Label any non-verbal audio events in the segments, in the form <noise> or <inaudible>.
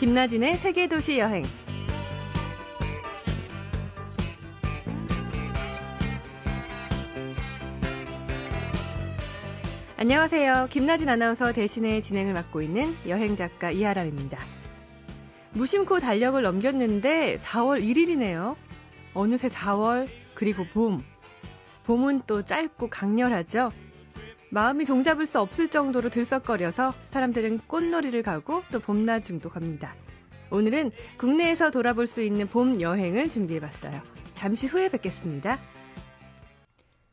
김나진의 세계도시 여행. 안녕하세요. 김나진 아나운서 대신에 진행을 맡고 있는 여행 작가 이하람입니다. 무심코 달력을 넘겼는데 4월 1일이네요. 어느새 4월, 그리고 봄. 봄은 또 짧고 강렬하죠? 마음이 종잡을 수 없을 정도로 들썩거려서 사람들은 꽃놀이를 가고 또 봄나중도 갑니다. 오늘은 국내에서 돌아볼 수 있는 봄 여행을 준비해봤어요. 잠시 후에 뵙겠습니다.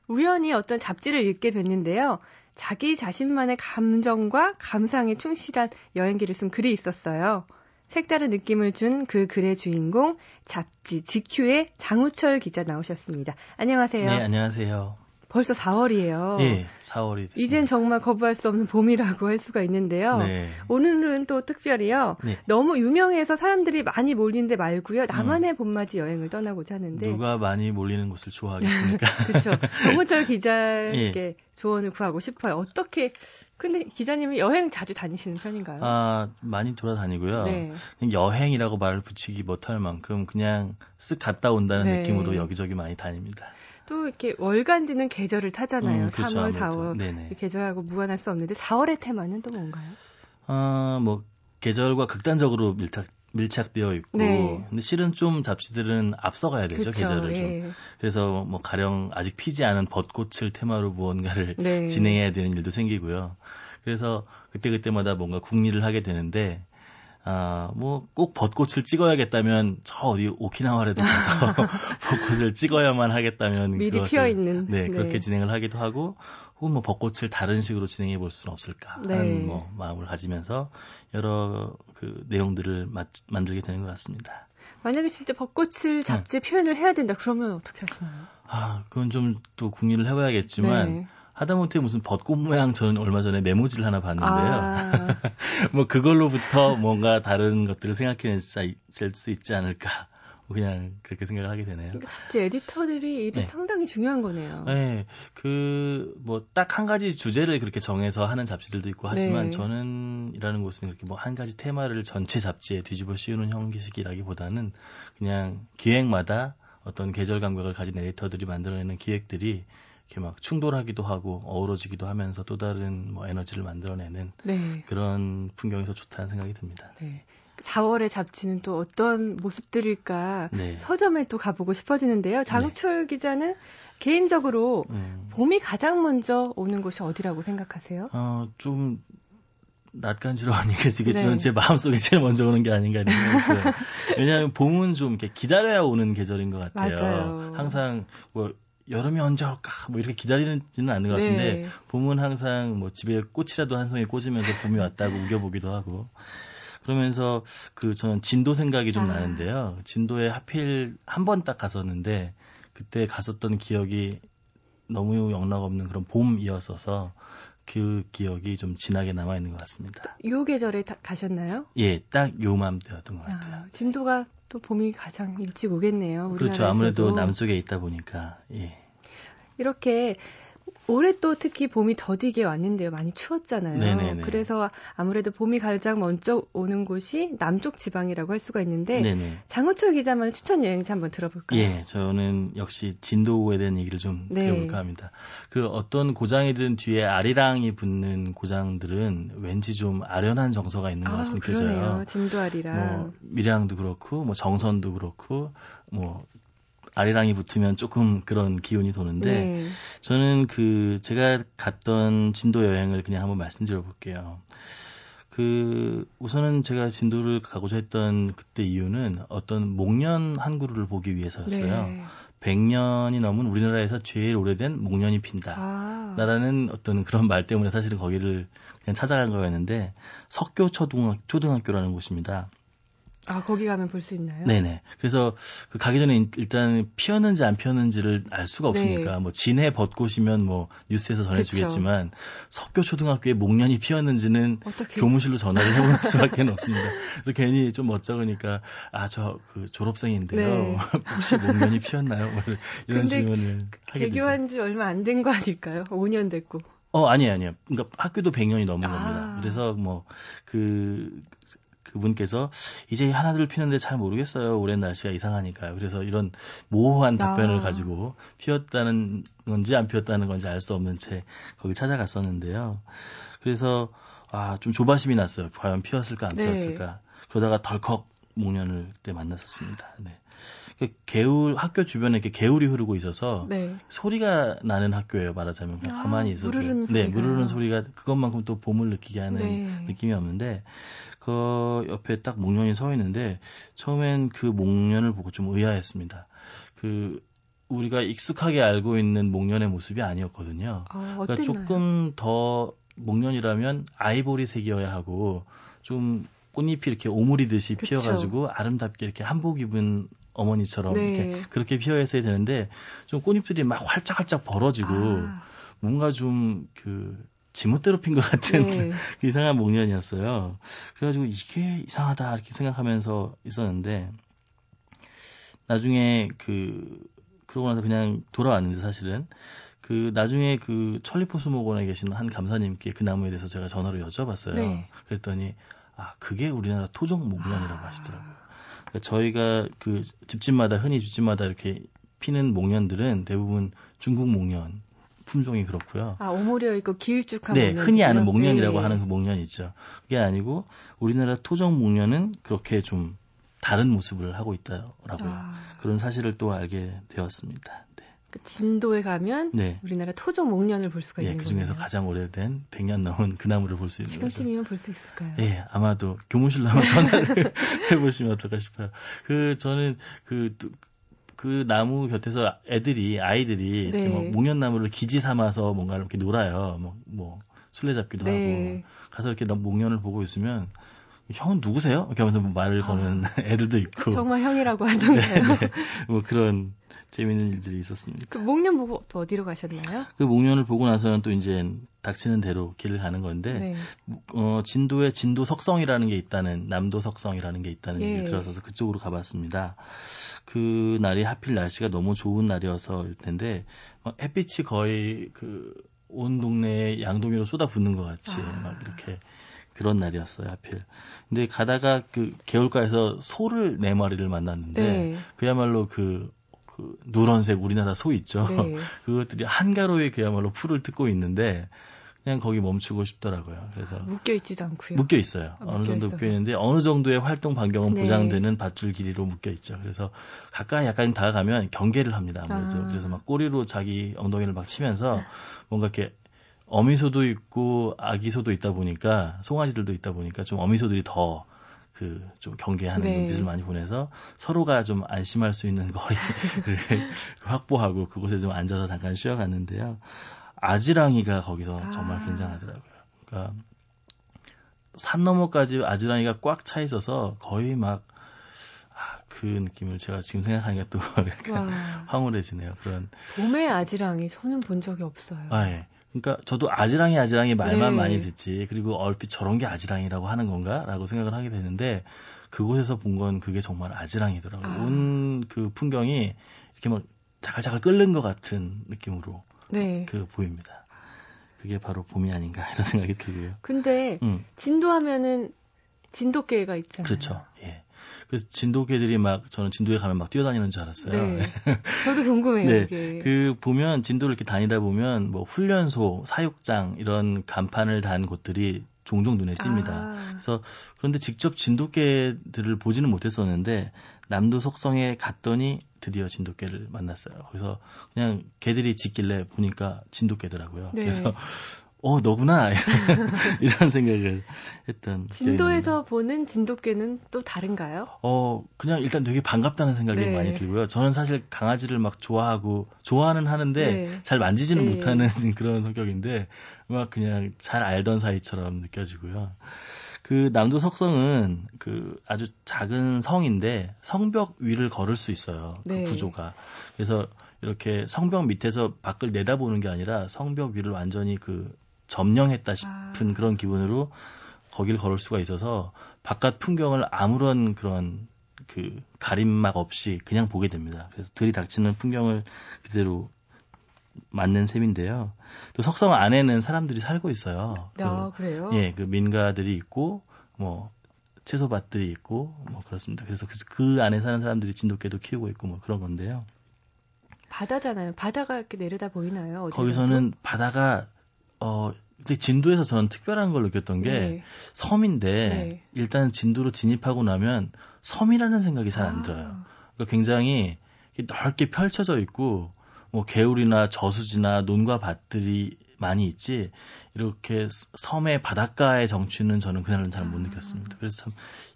우연히 어떤 잡지를 읽게 됐는데요. 자기 자신만의 감정과 감상에 충실한 여행기를 쓴 글이 있었어요. 색다른 느낌을 준 그 글의 주인공 잡지 GQ의 장우철 기자 나오셨습니다. 안녕하세요. 네, 안녕하세요. 벌써 4월이에요. 예, 4월이 됐습니다. 이젠 정말 거부할 수 없는 봄이라고 할 수가 있는데요. 네. 오늘은 또 특별히요. 네. 너무 유명해서 사람들이 많이 몰리는데 말고요. 나만의 봄맞이 여행을 떠나고자 하는데. 음. 누가 많이 몰리는 곳을 좋아하겠습니까? <laughs> 그렇죠. 정우철 <laughs> 기자에게 예. 조언을 구하고 싶어요. 어떻게 근데 기자님이 여행 자주 다니시는 편인가요? 아, 많이 돌아다니고요. 네. 여행이라고 말을 붙이기 못할 만큼 그냥 쓱 갔다 온다는 네. 느낌으로 여기저기 많이 다닙니다. 또 이렇게 월간지는 계절을 타잖아요. 음, 그렇죠, 3월, 아무래도. 4월 네네. 계절하고 무관할 수 없는데 4월의 테마는 또 뭔가요? 아, 뭐 계절과 극단적으로 밀착 밀착되어 있고 네. 근데 실은 좀 잡지들은 앞서가야 되죠, 그렇죠. 계절을 좀. 예. 그래서 뭐 가령 아직 피지 않은 벚꽃을 테마로 무언가를 네. <laughs> 진행해야 되는 일도 생기고요. 그래서 그때 그때마다 뭔가 궁리를 하게 되는데, 아, 뭐, 꼭 벚꽃을 찍어야겠다면, 저 어디 오키나와라도 가서 <laughs> <laughs> 벚꽃을 찍어야만 하겠다면. 미리 그것을, 피어 있는. 네, 그렇게 네. 진행을 하기도 하고, 혹은 뭐 벚꽃을 다른 식으로 진행해 볼 수는 없을까 하는 네. 뭐 마음을 가지면서 여러 그 내용들을 마- 만들게 되는 것 같습니다. 만약에 진짜 벚꽃을 네. 잡지에 표현을 해야 된다 그러면 어떻게 하시나요? 아, 그건 좀 또 궁리를 해봐야겠지만, 네. 하다못해 무슨 벚꽃 모양 저는 얼마 전에 메모지를 하나 봤는데요. 아, <laughs> 뭐 그걸로부터 뭔가 다른 것들을 생각해낼 수 있지 않을까. 뭐 그냥 그렇게 생각을 하게 되네요. 그러니까 잡지 에디터들이 일이 네. 상당히 중요한 거네요. 네, 그, 뭐, 딱 한 가지 주제를 그렇게 정해서 하는 잡지들도 있고 하지만 네. 저는 일하는 곳은 이렇게 뭐 한 가지 테마를 전체 잡지에 뒤집어 씌우는 형식이라기보다는 그냥 기획마다 어떤 계절 감각을 가진 에디터들이 만들어내는 기획들이 이렇게 막 충돌하기도 하고 어우러지기도 하면서 또 다른 뭐 에너지를 만들어내는 네. 그런 풍경에서 좋다는 생각이 듭니다. 네. 4월의 잡지는 또 어떤 모습들일까 네. 서점에 또 가보고 싶어지는데요. 장철 기자는 개인적으로 음. 봄이 가장 먼저 오는 곳이 어디라고 생각하세요? 어, 좀, 낯간지러운 얘기겠지만 <laughs> 네. 제 마음속에 제일 먼저 오는 게 아닌가 이런 생각이 들어요. 왜냐하면 봄은 좀 이렇게 기다려야 오는 계절인 것 같아요. 맞아요. 항상 뭐 여름이 언제 올까 뭐 이렇게 기다리지는 않는 것 같은데 네. 봄은 항상 뭐 집에 꽃이라도 한 송이 꽂으면서 봄이 왔다고 <laughs> 우겨보기도 하고 그러면서 그 저는 진도 생각이 좀 아. 나는데요. 진도에 하필 한 번 딱 갔었는데 그때 갔었던 기억이 너무 영락없는 그런 봄이었어서 그 기억이 좀 진하게 남아 있는 것 같습니다. 요 계절에 다- 가셨나요? 예, 딱 요맘때였던 것 같아요. 아, 진도가 또 봄이 가장 일찍 오겠네요. 그렇죠. 아무래도 남쪽에 있다 보니까 예. 이렇게 올해 또 특히 봄이 더디게 왔는데요. 많이 추웠잖아요. 네네네. 그래서 아무래도 봄이 가장 먼저 오는 곳이 남쪽 지방이라고 할 수가 있는데 네네. 장호철 기자만 추천 여행지 한번 들어볼까요? 예, 저는 역시 진도에 대한 얘기를 좀 네. 들어볼까 합니다. 그 어떤 고장이든 뒤에 아리랑이 붙는 고장들은 왠지 좀 아련한 정서가 있는 것 아, 같은 그러네요. 느껴져요. 진도 아리랑. 뭐 밀양도 그렇고 뭐 정선도 그렇고 뭐 아리랑이 붙으면 조금 그런 기운이 도는데 네. 저는 그 제가 갔던 진도 여행을 그냥 한번 말씀드려 볼게요. 그 우선은 제가 진도를 가고자 했던 그때 이유는 어떤 목련 한 그루를 보기 위해서였어요. 네. 100년이 넘은 우리나라에서 제일 오래된 목련이 핀다. 아. 나라는 어떤 그런 말 때문에 사실은 거기를 그냥 찾아간 거였는데 석교 초등학, 초등학교라는 곳입니다. 아, 거기 가면 볼 수 있나요? 네네. 그래서 그 가기 전에 일- 일단 피었는지 안 피었는지를 알 수가 없으니까 네. 뭐 진해 벚꽃이면 뭐 뉴스에서 전해주겠지만 석교 초등학교에 목련이 피었는지는 어떻게? 교무실로 전화를 해볼 <laughs> 수밖에 없습니다. 그래서 괜히 좀 멋쩍으니까 아 저 그 졸업생인데요. 네. <laughs> 혹시 목련이 피었나요? 뭐 이런 질문을 하게 되죠. 개교한 지 얼마 안 된 거 아닐까요? 5년 됐고. 어, 아니에요, 아니에요. 그러니까 학교도 100년이 넘은 아. 겁니다. 그래서 뭐, 그, 그분께서 이제 하나둘 피는데 잘 모르겠어요. 올해 날씨가 이상하니까요. 그래서 이런 모호한 답변을 아. 가지고 피었다는 건지 안 피었다는 건지 알 수 없는 채 거기 찾아갔었는데요. 그래서 아, 좀 조바심이 났어요. 과연 피었을까 안 네. 피었을까. 그러다가 덜컥 목련을 그때 만났었습니다. 네. 그 개울 학교 주변에 이렇게 개울이 흐르고 있어서 네. 소리가 나는 학교예요. 말하자면 그냥 아, 가만히 있어도 무르르는 네, 소리가. 무르르는 소리가 그것만큼 또 봄을 느끼게 하는 네. 느낌이 없는데 그 옆에 딱 목련이 서 있는데 처음엔 그 목련을 보고 좀 의아했습니다. 그 우리가 익숙하게 알고 있는 목련의 모습이 아니었거든요. 아, 그러니까? 조금 더 목련이라면 아이보리색이어야 하고 좀 꽃잎이 이렇게 오므리듯이 그쵸. 피어가지고 아름답게 이렇게 한복 입은 어머니처럼 네. 이렇게 그렇게 피어 있어야 되는데 좀 꽃잎들이 막 활짝활짝 벌어지고 아, 뭔가 좀 그 지멋대로 핀것 같은 네. 그 <laughs> 이상한 목련이었어요. 그래가지고 이게 이상하다 이렇게 생각하면서 있었는데 나중에 그 그러고 나서 그냥 돌아왔는데 사실은 그 나중에 그 천리포수목원에 계신 한 감사님께 그 나무에 대해서 제가 전화로 여쭤봤어요. 네. 그랬더니 아 그게 우리나라 토종 목련이라고 아. 하시더라고요. 그러니까 저희가 그 집집마다 흔히 집집마다 이렇게 피는 목련들은 대부분 중국 목련 품종이 그렇고요. 아, 오므려 있고 길쭉한 네, 목련이군요. 흔히 아는 목련이라고 네. 하는 그 목련이 있죠. 그게 아니고 우리나라 토종 목련은 그렇게 좀 다른 모습을 하고 있다라고요. 아, 그런 사실을 또 알게 되었습니다. 네. 그 진도에 가면 네. 우리나라 토종 목련을 볼 수가 예, 있는 그 중에서 거예요. 가장 오래된 100년 넘은 그 나무를 볼 수 있는 거죠. 지금쯤이면 볼 수 있을까요? 예, 아마도 교무실로 한번 전화를 <laughs> 해보시면 어떨까 싶어요. 그 저는 그 그 나무 곁에서 애들이 아이들이 이렇게 네. 뭐 목련나무를 기지 삼아서 뭔가 이렇게 놀아요. 뭐, 뭐 술래잡기도 네. 하고 가서 이렇게 나- 목련을 보고 있으면 형은 누구세요? 이렇게 하면서 뭐 말을 거는 <laughs> 애들도 있고 아. 정말 형이라고 <laughs> 네, 하던가요? 네. 뭐 그런 재미있는 일들이 있었습니다. 그 목련 보고 또 어디로 가셨나요? 그 목련을 보고 나서는 또 이제 닥치는 대로 길을 가는 건데 네. 어, 진도에 진도 석성이라는 게 있다는 남도 석성이라는 게 있다는 예. 얘기를 들어서 그쪽으로 가봤습니다. 그 날이 하필 날씨가 너무 좋은 날이어서일 텐데 어, 햇빛이 거의 그 온 동네에 양동이로 쏟아붓는 것 같이 아. 막 이렇게 그런 날이었어요 하필. 근데 가다가 그 개울가에서 소를 네 마리를 만났는데 네. 그야말로 그, 그 누런색 우리나라 소 있죠. 네. <laughs> 그것들이 한가로이 그야말로 풀을 뜯고 있는데 그냥 거기 멈추고 싶더라고요. 그래서 묶여 있지도 않고요. 묶여 있어요. 아, 어느 묶여 정도 있어서. 묶여 있는데 어느 정도의 활동 반경은 네. 보장되는 밧줄 길이로 묶여 있죠. 그래서 가까이 약간 다가가면 경계를 합니다. 아무래도 아. 그래서 막 꼬리로 자기 엉덩이를 막 치면서 뭔가 이렇게 어미소도 있고 아기소도 있다 보니까 송아지들도 있다 보니까 좀 어미소들이 더 그 좀 경계하는 네. 눈빛을 많이 보내서 서로가 좀 안심할 수 있는 거리를 <laughs> <laughs> 확보하고 그곳에 좀 앉아서 잠깐 쉬어갔는데요. 아지랑이가 거기서 정말 아. 굉장하더라고요. 그러니까 산 너머까지 아지랑이가 꽉 차 있어서 거의 막, 아, 그 느낌을 제가 지금 생각하니까 또 <laughs> 약간 와, 황홀해지네요. 그런, 봄의 아지랑이 저는 본 적이 없어요. 아, 예. 그러니까 저도 아지랑이 아지랑이 말만 네. 많이 듣지. 그리고 얼핏 저런 게 아지랑이라고 하는 건가? 라고 생각을 하게 되는데 그곳에서 본 건 그게 정말 아지랑이더라고요. 아. 온그 풍경이 이렇게 막 자글자글 끓는 것 같은 느낌으로 네. 그 보입니다. 그게 바로 봄이 아닌가 이런 <laughs> 생각이 들고요. 근데 음. 진도 하면은 진돗개가 있잖아요. 그렇죠. 예. 그래서 진돗개들이 막 저는 진도에 가면 막 뛰어다니는 줄 알았어요. 네. 저도 궁금해요, 네. 이게. 그 보면 진도를 이렇게 다니다 보면 뭐 훈련소, 사육장 이런 간판을 단 곳들이 종종 눈에 띕니다. 아, 그래서 그런데 직접 진돗개들을 보지는 못했었는데 남도 속성에 갔더니 드디어 진돗개를 만났어요. 그래서 그냥 개들이 짖길래 보니까 진돗개더라고요. 네. 그래서 어 너구나 <laughs> 이런, 생각을 했던 진도에서. 보는 진돗개는 또 다른가요? 어 그냥 일단 되게 반갑다는 생각이 네. 많이 들고요. 저는 사실 강아지를 막 좋아하고 좋아는 하는데 네. 잘 만지지는 네. 못하는 <laughs> 그런 성격인데 막 그냥 잘 알던 사이처럼 느껴지고요. 그 남도 석성은 그 아주 작은 성인데 성벽 위를 걸을 수 있어요. 그 네. 구조가. 그래서 이렇게 성벽 밑에서 밖을 내다보는 게 아니라 성벽 위를 완전히 그 점령했다 싶은 아. 그런 기분으로 거기를 걸을 수가 있어서 바깥 풍경을 아무런 그런 그 가림막 없이 그냥 보게 됩니다. 그래서 들이닥치는 풍경을 그대로 맞는 셈인데요. 또 석성 안에는 사람들이 살고 있어요. 그 아, 그 래요? 예, 그 민가들이 있고 뭐 채소밭들이 있고 뭐 그렇습니다. 그래서 그, 그 안에 사는 사람들이 진돗개도 키우고 있고 뭐 그런 건데요. 바다잖아요. 바다가 이렇게 내려다 보이나요? 거기서는 바다가 어 근데 진도에서 저는 특별한 걸 느꼈던 게 네. 섬인데 네. 일단 진도로 진입하고 나면 섬이라는 생각이 잘안 아. 들어요. 그러니까 굉장히 넓게 펼쳐져 있고 뭐 개울이나 저수지나 논과 밭들이 많이 있지 이렇게 섬의 바닷가의 정취는 저는 그날은 잘 못 느꼈습니다. 그래서 참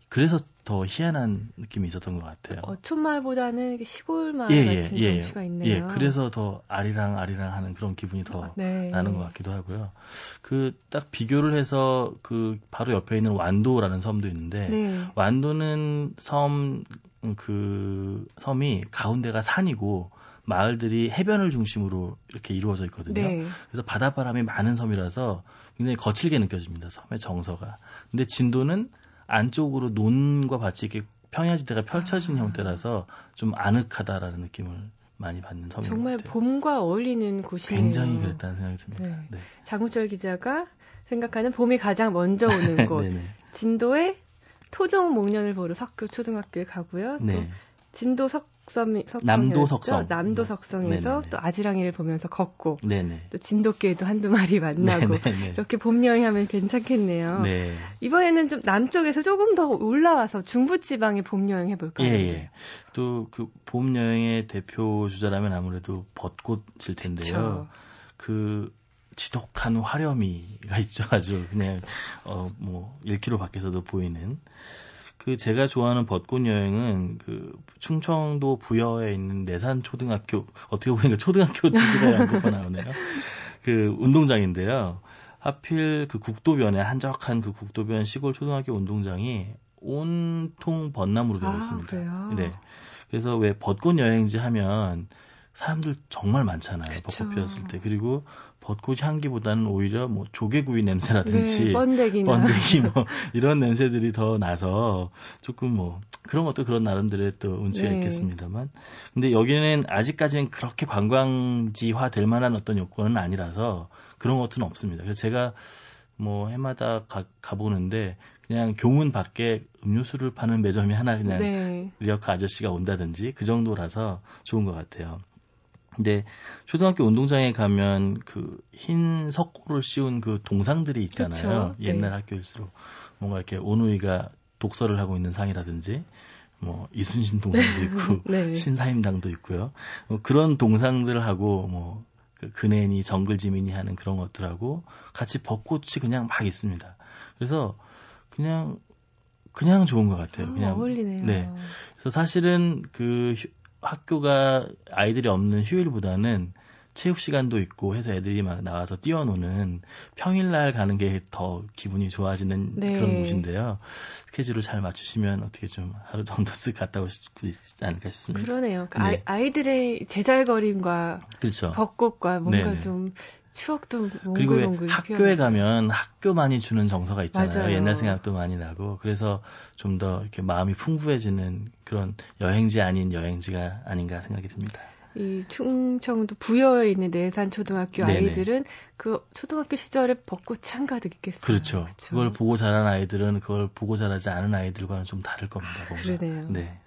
그래서 더 희한한 느낌이 있었던 것 같아요. 어, 촌마을보다는 시골 마을 예, 예, 같은 예, 정취가 있네요. 예, 그래서 더 아리랑 아리랑 하는 그런 기분이 더 아, 네. 나는 것 같기도 하고요. 그 딱 비교를 해서 그 바로 옆에 있는 완도라는 섬도 있는데 네. 완도는 섬 그 섬이 가운데가 산이고 마을들이 해변을 중심으로 이렇게 이루어져 있거든요. 네. 그래서 바닷바람이 많은 섬이라서 굉장히 거칠게 느껴집니다. 섬의 정서가. 근데 진도는 안쪽으로 논과 밭이 이렇게 평야지대가 펼쳐진 아. 형태라서 좀 아늑하다라는 느낌을 많이 받는 섬인 정말 봄과 어울리는 곳이네요. 굉장히 그랬다는 생각이 듭니다. 네. 네. 장우철 기자가 생각하는 봄이 가장 먼저 오는 <laughs> 곳. 진도의 토종 목련을 보러 석교 초등학교에 가고요. 네. 또 진도 석 석섬, 남도 석섬. 남도 석성에서 네. 또 아지랑이를 보면서 걷고 네네. 또 진돗개도 한두 마리 만나고 <laughs> 네네네. 이렇게 봄 여행하면 괜찮겠네요. 네. 이번에는 좀 남쪽에서 조금 더 올라와서 중부 지방에 봄 여행 해볼까요? 예, 예. 또그 봄 여행의 대표 주자라면 아무래도 벚꽃일 텐데요. 그쵸. 그 지독한 화려미가 있죠. 아주 그냥 어뭐 1km 밖에서도 보이는 그 제가 좋아하는 벚꽃 여행은 그 충청도 부여에 있는 내산 초등학교 어떻게 보니까 초등학교 등급의 양극화 나오네요. 그 운동장인데요. 하필 그 국도변에 한적한 그 국도변 시골 초등학교 운동장이 온통 벚나무로 되어 아, 있습니다. 아, 네. 그래서 왜 벚꽃 여행지 하면 사람들 정말 많잖아요. 그쵸. 벚꽃 피었을 때. 그리고 벚꽃 향기보다는 오히려 뭐 조개구이 냄새라든지 네, 번데기나 번데기 뭐 <laughs> 이런 냄새들이 더 나서 조금 뭐 그런 것도 그런 나름대로의 또 운치가 네. 있겠습니다만 근데 여기는 아직까지는 그렇게 관광지화 될 만한 어떤 요건은 아니라서 그런 것은 없습니다. 그래서 제가 뭐 해마다 가, 가보는데 그냥 교문 밖에 음료수를 파는 매점이 하나 그냥 네. 리어카 아저씨가 온다든지 그 정도라서 좋은 것 같아요. 근데 초등학교 운동장에 가면 그 흰 석고를 씌운 그 동상들이 있잖아요. 그쵸? 옛날 네. 학교일수록 뭔가 이렇게 온우이가 독서를 하고 있는 상이라든지 뭐 이순신 동상도 <laughs> 있고 네. 신사임당도 있고요. 뭐 그런 동상들을 하고 뭐그 근혜니 정글지민이 하는 그런 것들하고 같이 벚꽃이 그냥 막 있습니다. 그래서 그냥 그냥 좋은 것 같아요. 아, 그냥 어울리네요. 네. 그래서 사실은 그 학교가 아이들이 없는 휴일보다는 체육 시간도 있고 해서 애들이 막 나와서 뛰어노는 평일날 가는 게 더 기분이 좋아지는 네. 그런 곳인데요. 스케줄을 잘 맞추시면 어떻게 좀 하루 정도 쓱 갔다 오실 수 있지 않을까 싶습니다. 그러네요. 그 네. 아이, 들의 제잘거림과 그렇죠. 벚꽃과 뭔가 네네. 좀 추억도 그리고 왜 학교에 가면 학교만이 주는 정서가 있잖아요. 맞아요. 옛날 생각도 많이 나고 그래서 좀 더 이렇게 마음이 풍부해지는 그런 여행지 아닌 여행지가 아닌가 생각이 듭니다. 이 충청도 부여에 있는 내산 초등학교 네네. 아이들은 그 초등학교 시절에 벚꽃이 한가득 있겠어요. 그렇죠. 그렇죠. 그걸 보고 자란 아이들은 그걸 보고 자라지 않은 아이들과는 좀 다를 겁니다. 뭔가. 그러네요. 네.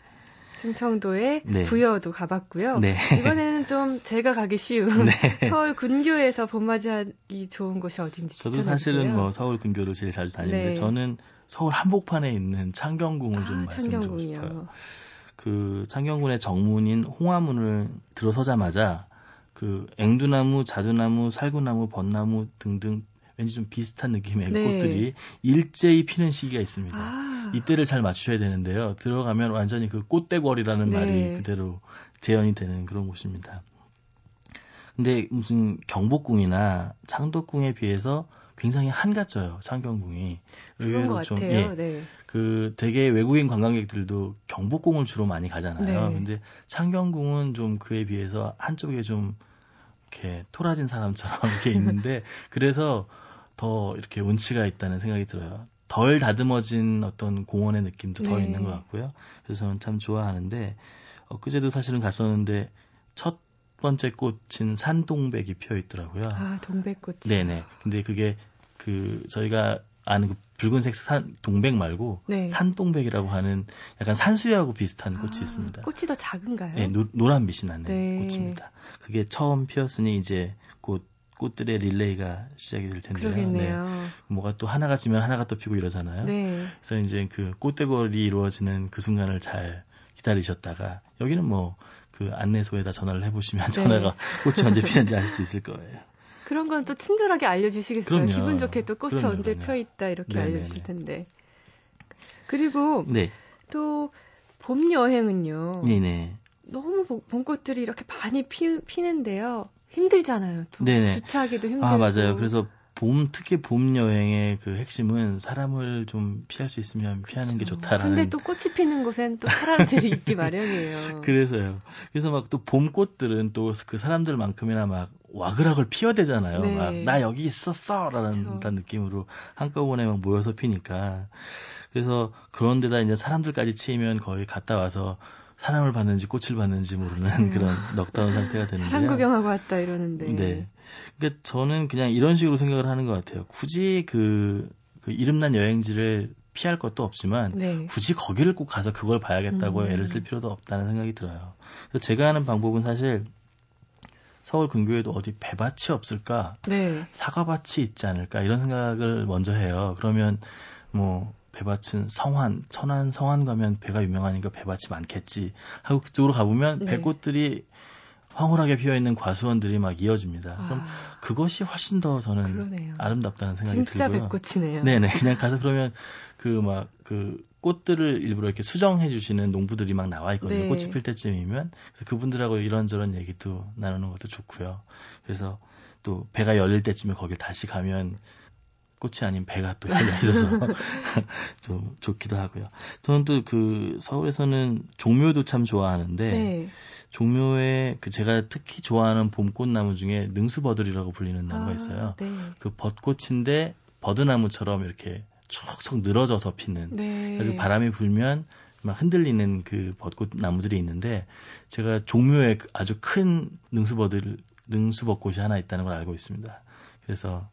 충청도의 네. 부여도 가봤고요. 네. 이번에는 좀 제가 가기 쉬운 <laughs> 네. 서울 근교에서 봄맞이하기 좋은 곳이 어딘지 저도 사실은 뭐 서울 근교로 제일 자주 다니는데 네. 저는 서울 한복판에 있는 창경궁을 아, 좀 말씀드리고 싶어요. 그 창경군의 정문인 홍화문을 들어서자마자 그 앵두나무, 자두나무, 살구나무, 벚나무 등등 왠지 좀 비슷한 느낌의 네. 꽃들이 일제히 피는 시기가 있습니다. 아. 이때를 잘 맞추셔야 되는데요. 들어가면 완전히 그 꽃대궐이라는 네. 말이 그대로 재현이 되는 그런 곳입니다. 근데 무슨 경복궁이나 창덕궁에 비해서 굉장히 한가져요. 창경궁이. 의외로 좀 예. 네. 그 되게 외국인 관광객들도 경복궁을 주로 많이 가잖아요. 네. 근데 창경궁은 좀 그에 비해서 한쪽에 좀 이렇게 토라진 사람처럼 이렇게 <laughs> 있는데 그래서 더 이렇게 운치가 있다는 생각이 들어요. 덜 다듬어진 어떤 공원의 느낌도 더 네. 있는 것 같고요. 그래서 저는 참 좋아하는데 엊그제도 사실은 갔었는데 첫 번째 꽃인 산동백이 피어 있더라고요. 아, 동백꽃. 네네. 근데 그게 그 저희가 아는 그 붉은색 산 동백 말고 네. 산동백이라고 하는 약간 산수유하고 비슷한 꽃이 아, 있습니다. 꽃이 더 작은가요? 네, 노, 노란빛이 나는 네. 꽃입니다. 그게 처음 피었으니 이제 곧 꽃들의 릴레이가 시작이 될 텐데요. 그러겠네요. 네. 뭐가 또 하나가 지면 하나가 또 피고 이러잖아요. 네. 그래서 이제 그 꽃대궐이 이루어지는 그 순간을 잘 기다리셨다가 여기는 뭐 그 안내소에다 전화를 해보시면 네. 전화가 꽃이 언제 피는지 알 수 있을 거예요. 그런 건 또 친절하게 알려주시겠어요. 그럼요. 기분 좋게 또 꽃이 그럼요, 언제 그럼요. 펴 있다 이렇게 네네네. 알려주실 텐데. 그리고 네, 또봄 여행은요. 네네. 너무 봄- 봄꽃들이 이렇게 많이 피, 피는데요. 힘들잖아요. 또 네네. 주차하기도 힘들고. 아 맞아요. 그래서 봄 특히 봄 여행의 그 핵심은 사람을 좀 피할 수 있으면 피하는 게 그렇죠. 좋다라는. 근데 또 꽃이 피는 곳엔 또 사람들이 있기 <laughs> 마련이에요. 그래서요. 그래서 막 또 봄꽃들은 또 그 사람들만큼이나 막 와글와글 피어대잖아요. 네. 막나 여기 있었어라는 그렇죠. 듯한 느낌으로 한꺼번에 막 모여서 피니까. 그래서 그런 데다 이제 사람들까지 치이면 거의 갔다 와서 사람을 봤는지 꽃을 봤는지 모르는 그런 넉다운 상태가 되는데요. 사람 구경하고 왔다 이러는데. 네. 그러니까 저는 그냥 이런 식으로 생각을 하는 것 같아요. 굳이 그, 그 이름난 여행지를 피할 것도 없지만 네. 굳이 거기를 꼭 가서 그걸 봐야겠다고 음. 애를 쓸 필요도 없다는 생각이 들어요. 그래서 제가 하는 방법은 사실 서울 근교에도 어디 배밭이 없을까, 네. 사과밭이 있지 않을까 이런 생각을 먼저 해요. 그러면 뭐 배밭은 성환, 천안 성환 가면 배가 유명하니까 배밭이 많겠지 하고 그쪽으로 가보면 네. 배꽃들이 황홀하게 피어 있는 과수원들이 막 이어집니다. 그럼 아, 그것이 훨씬 더 저는 그러네요. 아름답다는 생각이 진짜 들고요. 배꽃이네요. 네네. 그냥 가서 그러면 그막그 꽃들을 일부러 이렇게 수정해 주시는 농부들이 막 나와 있거든요. 네. 꽃이 필 때쯤이면. 그래서 그분들하고 이런저런 얘기도 나누는 것도 좋고요. 그래서 또 배가 열릴 때쯤에 거길 다시 가면 꽃이 아닌 배가 또 열려 있어서 <laughs> 좀 좋기도 하고요. 저는 또 그 서울에서는 종묘도 참 좋아하는데 네. 종묘에 그 제가 특히 좋아하는 봄꽃나무 중에 능수버들이라고 불리는 나무가 아, 있어요. 네. 그 벚꽃인데 버드나무처럼 이렇게 촉촉 늘어져서 피는 네. 그래서 바람이 불면 막 흔들리는 그 벚꽃 나무들이 있는데 제가 종묘에 그 아주 큰 능수버들 능수벚꽃이 하나 있다는 걸 알고 있습니다. 그래서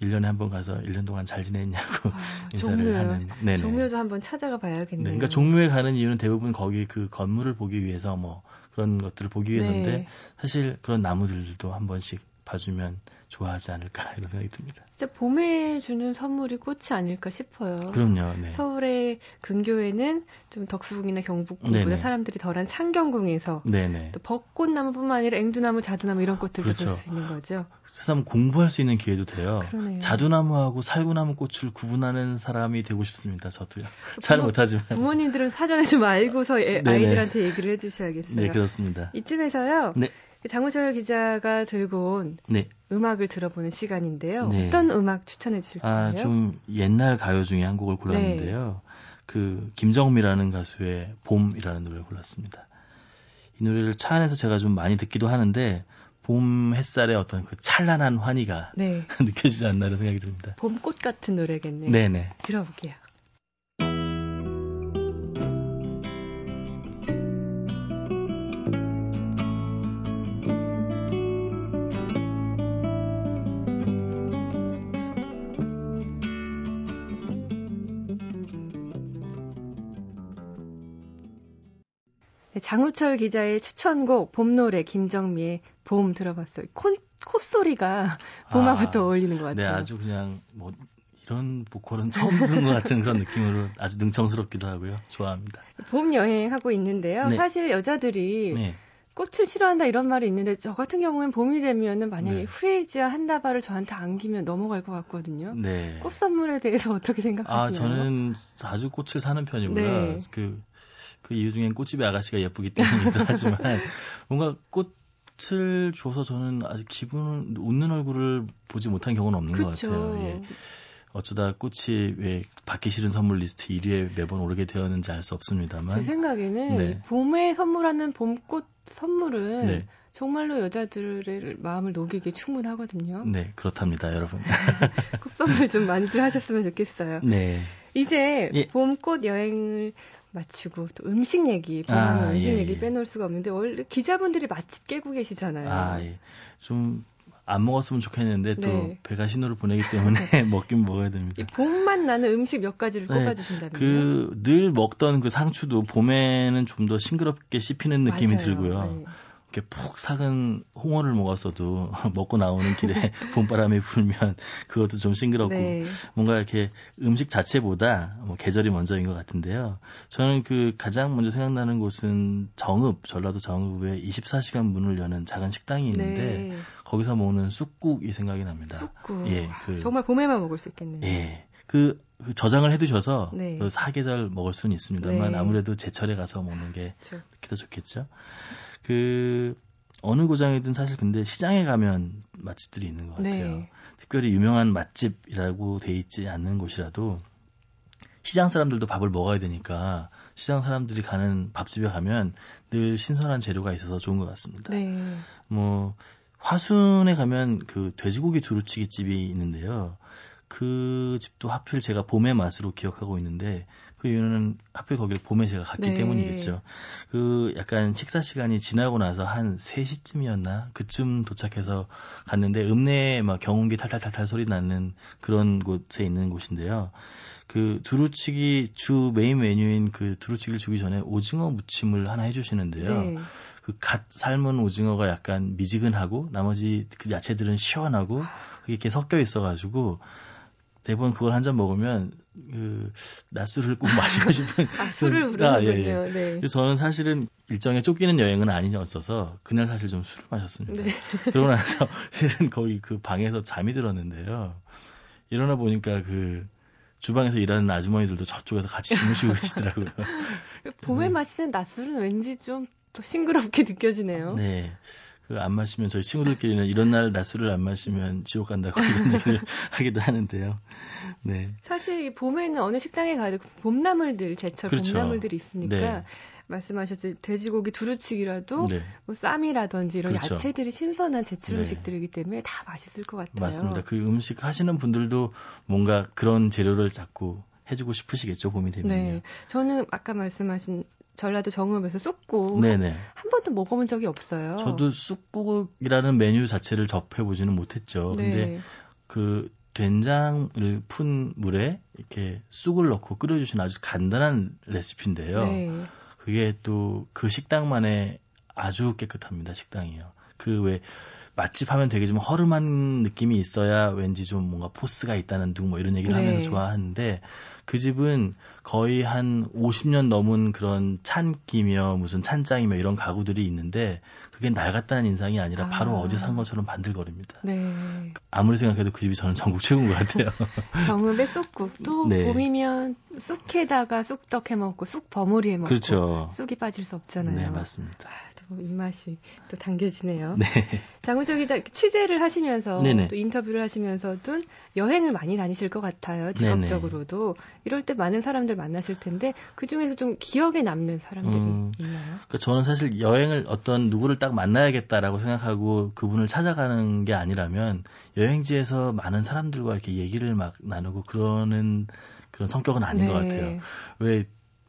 1년에 한 번 가서 1년 동안 잘 지냈냐고 아, <laughs> 인사를 종묘요. 하는 네네. 종묘도 한번 찾아가 네, 봐야겠네요. 그러니까 종묘에 가는 이유는 대부분 거기 그 건물을 보기 위해서 뭐 그런 것들을 보기 위해서인데 네. 사실 그런 나무들도 한 번씩 봐주면 좋아하지 않을까 이런 생각이 듭니다. 진짜 봄에 주는 선물이 꽃이 아닐까 싶어요. 그럼요. 네. 서울의 근교에는 좀 덕수궁이나 경복궁보다 네네. 사람들이 덜한 상경궁에서 네네. 또 벚꽃나무뿐만 아니라 앵두나무, 자두나무 이런 꽃들도 그렇죠. 볼수 있는 거죠. 세상 공부할 수 있는 기회도 돼요. 그러네요. 자두나무하고 살구나무 꽃을 구분하는 사람이 되고 싶습니다. 저도요. <laughs> 잘 부모- 못하지만. 부모님들은 사전에 좀 알고서 애. 아이들한테 얘기를 해주셔야겠어요. 네, 그렇습니다. 이쯤에서요. 네. 장우철 기자가 들고 온 네. 음악을 들어보는 시간인데요. 네. 어떤 음악 추천해 주실까요? 아, 좀 옛날 가요 중에 한 곡을 골랐는데요. 네. 그 김정미라는 가수의 봄이라는 노래를 골랐습니다. 이 노래를 차 안에서 제가 좀 많이 듣기도 하는데 봄 햇살의 어떤 그 찬란한 환희가 네. <laughs> 느껴지지 않나 이런 생각이 듭니다. 봄꽃 같은 노래겠네요. 네, 네. 들어볼게요. 장우철 기자의 추천곡 봄노래 김정미의 봄 들어봤어요. 콧, 콧소리가 <laughs> 봄하고 아, 또 어울리는 것 네, 같아요. 아주 그냥 뭐 이런 보컬은 처음 듣는 것 같은 그런 느낌으로 아주 능청스럽기도 하고요. 좋아합니다. 봄 여행하고 있는데요. 네. 사실 여자들이 네. 꽃을 싫어한다 이런 말이 있는데 저 같은 경우엔 봄이 되면은 만약에 네. 프레이지아 한 다발을 저한테 안기면 넘어갈 것 같거든요. 네. 꽃 선물에 대해서 <laughs> 어떻게 생각하시나요? 아, 저는 아주 꽃을 사는 편이고요. 네. 그, 그 이유 중엔 꽃집의 아가씨가 예쁘기 때문이기도 하지만, <laughs> 뭔가 꽃을 줘서 저는 아직 기분, 웃는 얼굴을 보지 못한 경우는 없는 것 그렇죠. 같아요. 예. 어쩌다 꽃이 왜 받기 싫은 선물 리스트 1위에 매번 오르게 되었는지 알 수 없습니다만. 제 생각에는 네. 봄에 선물하는 봄꽃 선물은 네. 정말로 여자들의 마음을 녹이기에 충분하거든요. 네, 그렇답니다, 여러분. <laughs> 꽃 선물 좀 많이들 하셨으면 좋겠어요. 네. 이제 예. 봄꽃 여행을 마치고 또 음식 얘기, 봄하면 아, 음식 예, 얘기 예. 빼놓을 수가 없는데 원래 기자분들이 맛집 깨고 계시잖아요. 아, 예. 좀안 먹었으면 좋겠는데 또 네. 배가 신호를 보내기 때문에 <laughs> <laughs> 먹긴 먹어야 됩니다. 이 봄만 나는 음식 몇 가지를 네, 꼽아주신다는 그늘 먹던 그 상추도 봄에는 좀 더 싱그럽게 씹히는 느낌이 맞아요. 들고요. 네. 이렇게 푹 삭은 홍어를 먹었어도 <laughs> 먹고 나오는 길에 <laughs> 봄바람이 불면 그것도 좀 싱그럽고 네. 뭔가 이렇게 음식 자체보다 뭐 계절이 먼저인 것 같은데요. 저는 그 가장 먼저 생각나는 곳은 정읍, 전라도 정읍에 24시간 문을 여는 작은 식당이 있는데 네. 거기서 먹는 쑥국이 생각이 납니다. 쑥국. 예, 그- 정말 봄에만 먹을 수 있겠네요. 예. 그, 그 저장을 해두셔서 네. 그 사계절 먹을 수는 있습니다만 네. 아무래도 제철에 가서 먹는 게 그렇죠. 더 좋겠죠. 그 어느 고장이든 사실 근데 시장에 가면 맛집들이 있는 것 같아요. 네. 특별히 유명한 맛집이라고 돼 있지 않는 곳이라도 시장 사람들도 밥을 먹어야 되니까 시장 사람들이 가는 밥집에 가면 늘 신선한 재료가 있어서 좋은 것 같습니다. 네. 뭐 화순에 가면 그 돼지고기 두루치기 집이 있는데요. 그 집도 하필 제가 봄의 맛으로 기억하고 있는데 그 이유는 하필 거기를 봄에 제가 갔기 네. 때문이겠죠. 그 약간 식사 시간이 지나고 나서 한 3시쯤이었나? 그쯤 도착해서 갔는데 읍내에 막 경운기 탈탈탈탈 소리 나는 그런 곳에 있는 곳인데요. 그 두루치기 주 메인 메뉴인 그 두루치기를 주기 전에 오징어 무침을 하나 해주시는데요. 네. 그갓 삶은 오징어가 약간 미지근하고 나머지 그 야채들은 시원하고 그게 이렇게 섞여 있어가지고 대부분 그걸 한 잔 먹으면 그 낮술을 꼭 마시고 싶은 <laughs> 아, 술을 그- 아, 예, 부르는군요. 예. 네. 그래서 저는 사실은 일정에 쫓기는 여행은 아니었어서 그날 사실 좀 술을 마셨습니다. 네. <laughs> 그러고 나서 실은 거기 그 방에서 잠이 들었는데요. 일어나 보니까 그 주방에서 일하는 아주머니들도 저쪽에서 같이 주무시고 <laughs> 계시더라고요. 봄에 네. 마시는 낮술은 왠지 좀 더 싱그럽게 느껴지네요. 네. 그 안 마시면 저희 친구들끼리는 이런 날 낮술을 안 마시면 지옥 간다고 이런 <laughs> 얘기를 하기도 하는데요. 네. 사실 이 봄에는 어느 식당에 가도 봄나물들 제철 그렇죠. 봄나물들이 있으니까 네. 말씀하셨듯이 돼지고기 두루치기라도 네. 뭐 쌈이라든지 이런 그렇죠. 야채들이 신선한 제철 네. 음식들이기 때문에 다 맛있을 것 같아요. 맞습니다. 그 음식 하시는 분들도 뭔가 그런 재료를 자꾸 해주고 싶으시겠죠, 봄이 되면요. 네, 저는 아까 말씀하신 전라도 정읍에서 쑥국 네네. 한 번도 먹어본 적이 없어요. 저도 쑥국이라는 메뉴 자체를 접해보지는 못했죠. 네. 근데 그 된장을 푼 물에 이렇게 쑥을 넣고 끓여주신 아주 간단한 레시피인데요. 네. 그게 또 그 식당만의 아주 깨끗합니다, 식당이요. 그 왜 맛집 하면 되게 좀 허름한 느낌이 있어야 왠지 좀 뭔가 포스가 있다는 둥 뭐 이런 얘기를 네. 하면서 좋아하는데 그 집은 거의 한 50년 넘은 그런 찬기며 무슨 찬장이며 이런 가구들이 있는데 그게 낡았다는 인상이 아니라 아. 바로 어제 산 것처럼 반들거립니다. 네. 아무리 생각해도 그 집이 저는 전국 최고인 것 같아요. <laughs> 정읍의 쑥국도 네. 봄이면 쑥에다가 쑥떡 해 먹고 쑥 버무리 해 먹고 그렇죠. 쑥이 빠질 수 없잖아요. 네, 맞습니다. 또 입맛이 또 당겨지네요. 네. 장우석이다 취재를 하시면서 네네. 또 인터뷰를 하시면서 도 여행을 많이 다니실 것 같아요. 직업적으로도 이럴 때 많은 사람들 만나실 텐데 그 중에서 좀 기억에 남는 사람들이 음. 있나요? 그러니까 저는 사실 여행을 어떤 누구를 딱 만나야겠다라고 생각하고 그분을 찾아가는 게 아니라면 여행지에서 많은 사람들과 이렇게 얘기를 막 나누고 그러는 그런 성격은 아닌 것 네. 같아요. 왜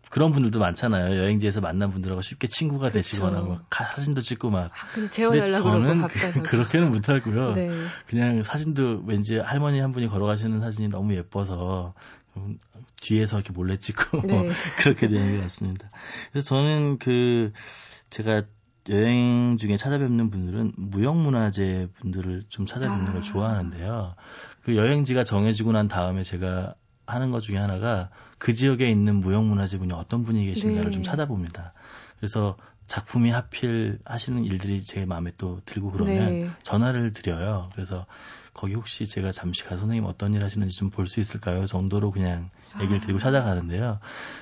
그런 분들도 많잖아요. 여행지에서 만난 분들하고 쉽게 친구가 그쵸. 되시거나 막 가- 사진도 찍고 막. 아, 근데 재워달라고 저는. 그, <laughs> 렇게는 못하고요. 네. 그냥 사진도 왠지 할머니 한 분이 걸어가시는 사진이 너무 예뻐서 좀 뒤에서 이렇게 몰래 찍고 네. <laughs> 그렇게 되는 것 같습니다. 그래서 저는 그 제가 여행 중에 찾아뵙는 분들은 무형문화재 분들을 좀 찾아뵙는 아. 걸 좋아하는데요. 그 여행지가 정해지고 난 다음에 제가 하는 것 중에 하나가 그 지역에 있는 무형문화재 분이 어떤 분이 계신가를 네. 좀 찾아봅니다. 그래서 작품이 하필 하시는 일들이 제 마음에 또 들고 그러면 네. 전화를 드려요. 그래서 거기 혹시 제가 잠시 가서 선생님 어떤 일 하시는지 좀 볼 수 있을까요? 정도로 그냥 얘기를 아. 드리고 찾아가는데요.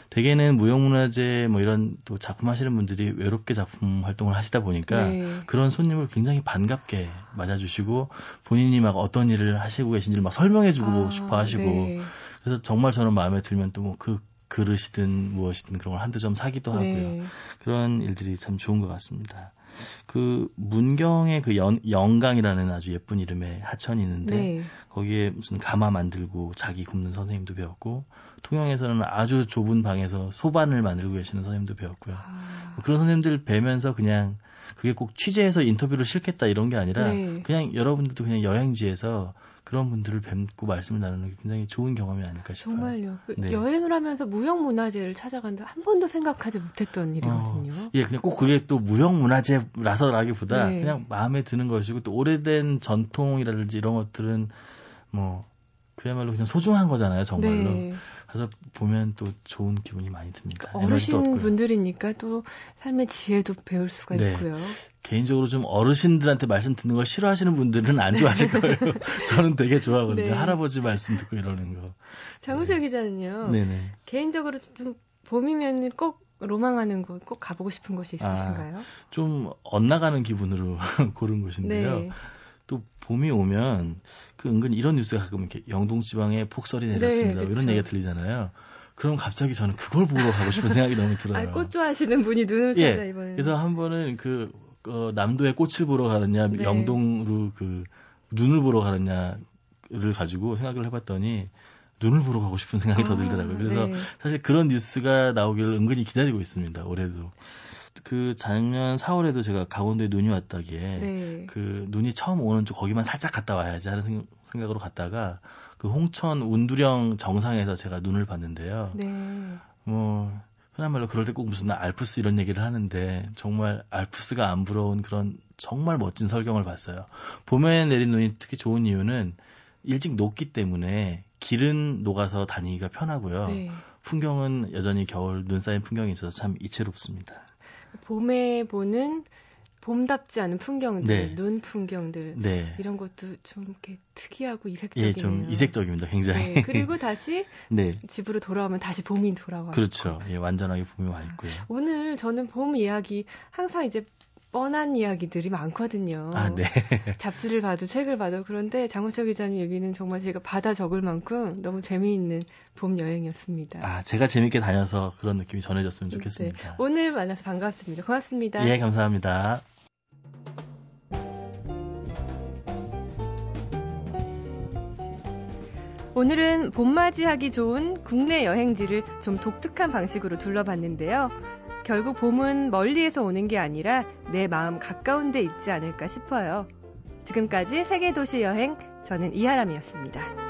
대개는 무형문화재 뭐 이런 또 작품 하시는 분들이 외롭게 작품 활동을 하시다 보니까 네. 그런 손님을 굉장히 반갑게 맞아주시고 본인이 막 어떤 일을 하시고 계신지를 막 설명해주고 아, 싶어 하시고 네. 그래서 정말 저는 마음에 들면 또뭐그 그릇이든 무엇이든 그런 걸 한두 점 사기도 하고요. 네. 그런 일들이 참 좋은 것 같습니다. 그 문경의 그 연, 영강이라는 아주 예쁜 이름의 하천이 있는데 네. 거기에 무슨 가마 만들고 자기 굽는 선생님도 배웠고 통영에서는 아주 좁은 방에서 소반을 만들고 계시는 선생님도 배웠고요. 아, 뭐 그런 선생님들 뵈면서 그냥 그게 꼭 취재해서 인터뷰를 실겠다 이런 게 아니라 네. 그냥 여러분들도 그냥 여행지에서 그런 분들을 뵙고 말씀을 나누는 게 굉장히 좋은 경험이 아닐까 싶어요. 정말요. 그 네. 여행을 하면서 무형 문화재를 찾아간다 한 번도 생각하지 못했던 일이거든요. 어, 예, 그냥 꼭 그게 또 무형 문화재라서라기보다 네. 그냥 마음에 드는 것이고 또 오래된 전통이라든지 이런 것들은 뭐 그야말로 그냥 소중한 거잖아요, 정말로. 네. 가서 보면 또 좋은 기분이 많이 듭니다. 어르신. 분들이니까 또 삶의 지혜도 배울 수가 네. 있고요. 개인적으로 좀 어르신들한테 말씀 듣는 걸 싫어하시는 분들은 안 좋아하실 <laughs> 거예요. <laughs> 저는 되게 좋아하거든요. 네. 할아버지 말씀 듣고 이러는 거. 장우철 기자는요. 네네. 개인적으로 좀 봄이면 꼭 로망하는 곳, 꼭 가보고 싶은 곳이 아, 있으신가요? 좀 엇나가는 기분으로 <laughs> 고른 곳인데요. 네. 또 봄이 오면 그 은근 이런 뉴스가 가끔 이렇게 영동 지방에 폭설이 내렸습니다. 네, 이런. 얘기가 들리잖아요. 그럼 갑자기 저는 그걸 보러 가고 싶은 생각이 너무 들어요. 아, 꽃 좋아하시는 분이 눈을 찾아 예. 이번에. 그래서 한 번은 그 어, 남도에 꽃을 보러 가느냐, 네. 영동으로 그 눈을 보러 가느냐를 가지고 생각을 해봤더니 눈을 보러 가고 싶은 생각이 더 아, 들더라고요. 그래서 네. 사실 그런 뉴스가 나오기를 은근히 기다리고 있습니다. 올해도. 그 작년 4월에도 제가 강원도에 눈이 왔다기에 네. 그 눈이 처음 오는 쪽 거기만 살짝 갔다 와야지 하는 생- 생각으로 갔다가 그 홍천 운두령 정상에서 제가 눈을 봤는데요. 네. 뭐 흔한 말로 그럴 때 꼭 무슨 알프스 이런 얘기를 하는데 정말 알프스가 안 부러운 그런 정말 멋진 설경을 봤어요. 봄에 내린 눈이 특히 좋은 이유는 일찍 녹기 때문에 길은 녹아서 다니기가 편하고요. 네. 풍경은 여전히 겨울 눈 쌓인 풍경이 있어서 참 이채롭습니다. 봄에 보는 봄답지 않은 풍경들, 네. 눈 풍경들 네. 이런 것도 좀 이렇게 특이하고 이색적이네요. 예, 좀 이색적입니다. 굉장히. 네, 그리고 다시 <laughs> 네. 집으로 돌아오면 다시 봄이 돌아와. 그렇죠. 예, 완전하게 봄이 와 있고요. 오늘 저는 봄 이야기 항상 이제 뻔한 이야기들이 많거든요. 아, 네. <laughs> 잡지를 봐도 책을 봐도 그런데 장우철 기자님 얘기는 정말 제가 받아 적을 만큼 너무 재미있는 봄 여행이었습니다. 아, 제가 재밌게 다녀서 그런 느낌이 전해졌으면 좋겠습니다. 네, 오늘 만나서 반갑습니다. 고맙습니다. 예, 감사합니다. 오늘은 봄맞이하기 좋은 국내 여행지를 좀 독특한 방식으로 둘러봤는데요. 결국 봄은 멀리에서 오는 게 아니라 내 마음 가까운 데 있지 않을까 싶어요. 지금까지 세계도시 여행 저는 이하람이었습니다.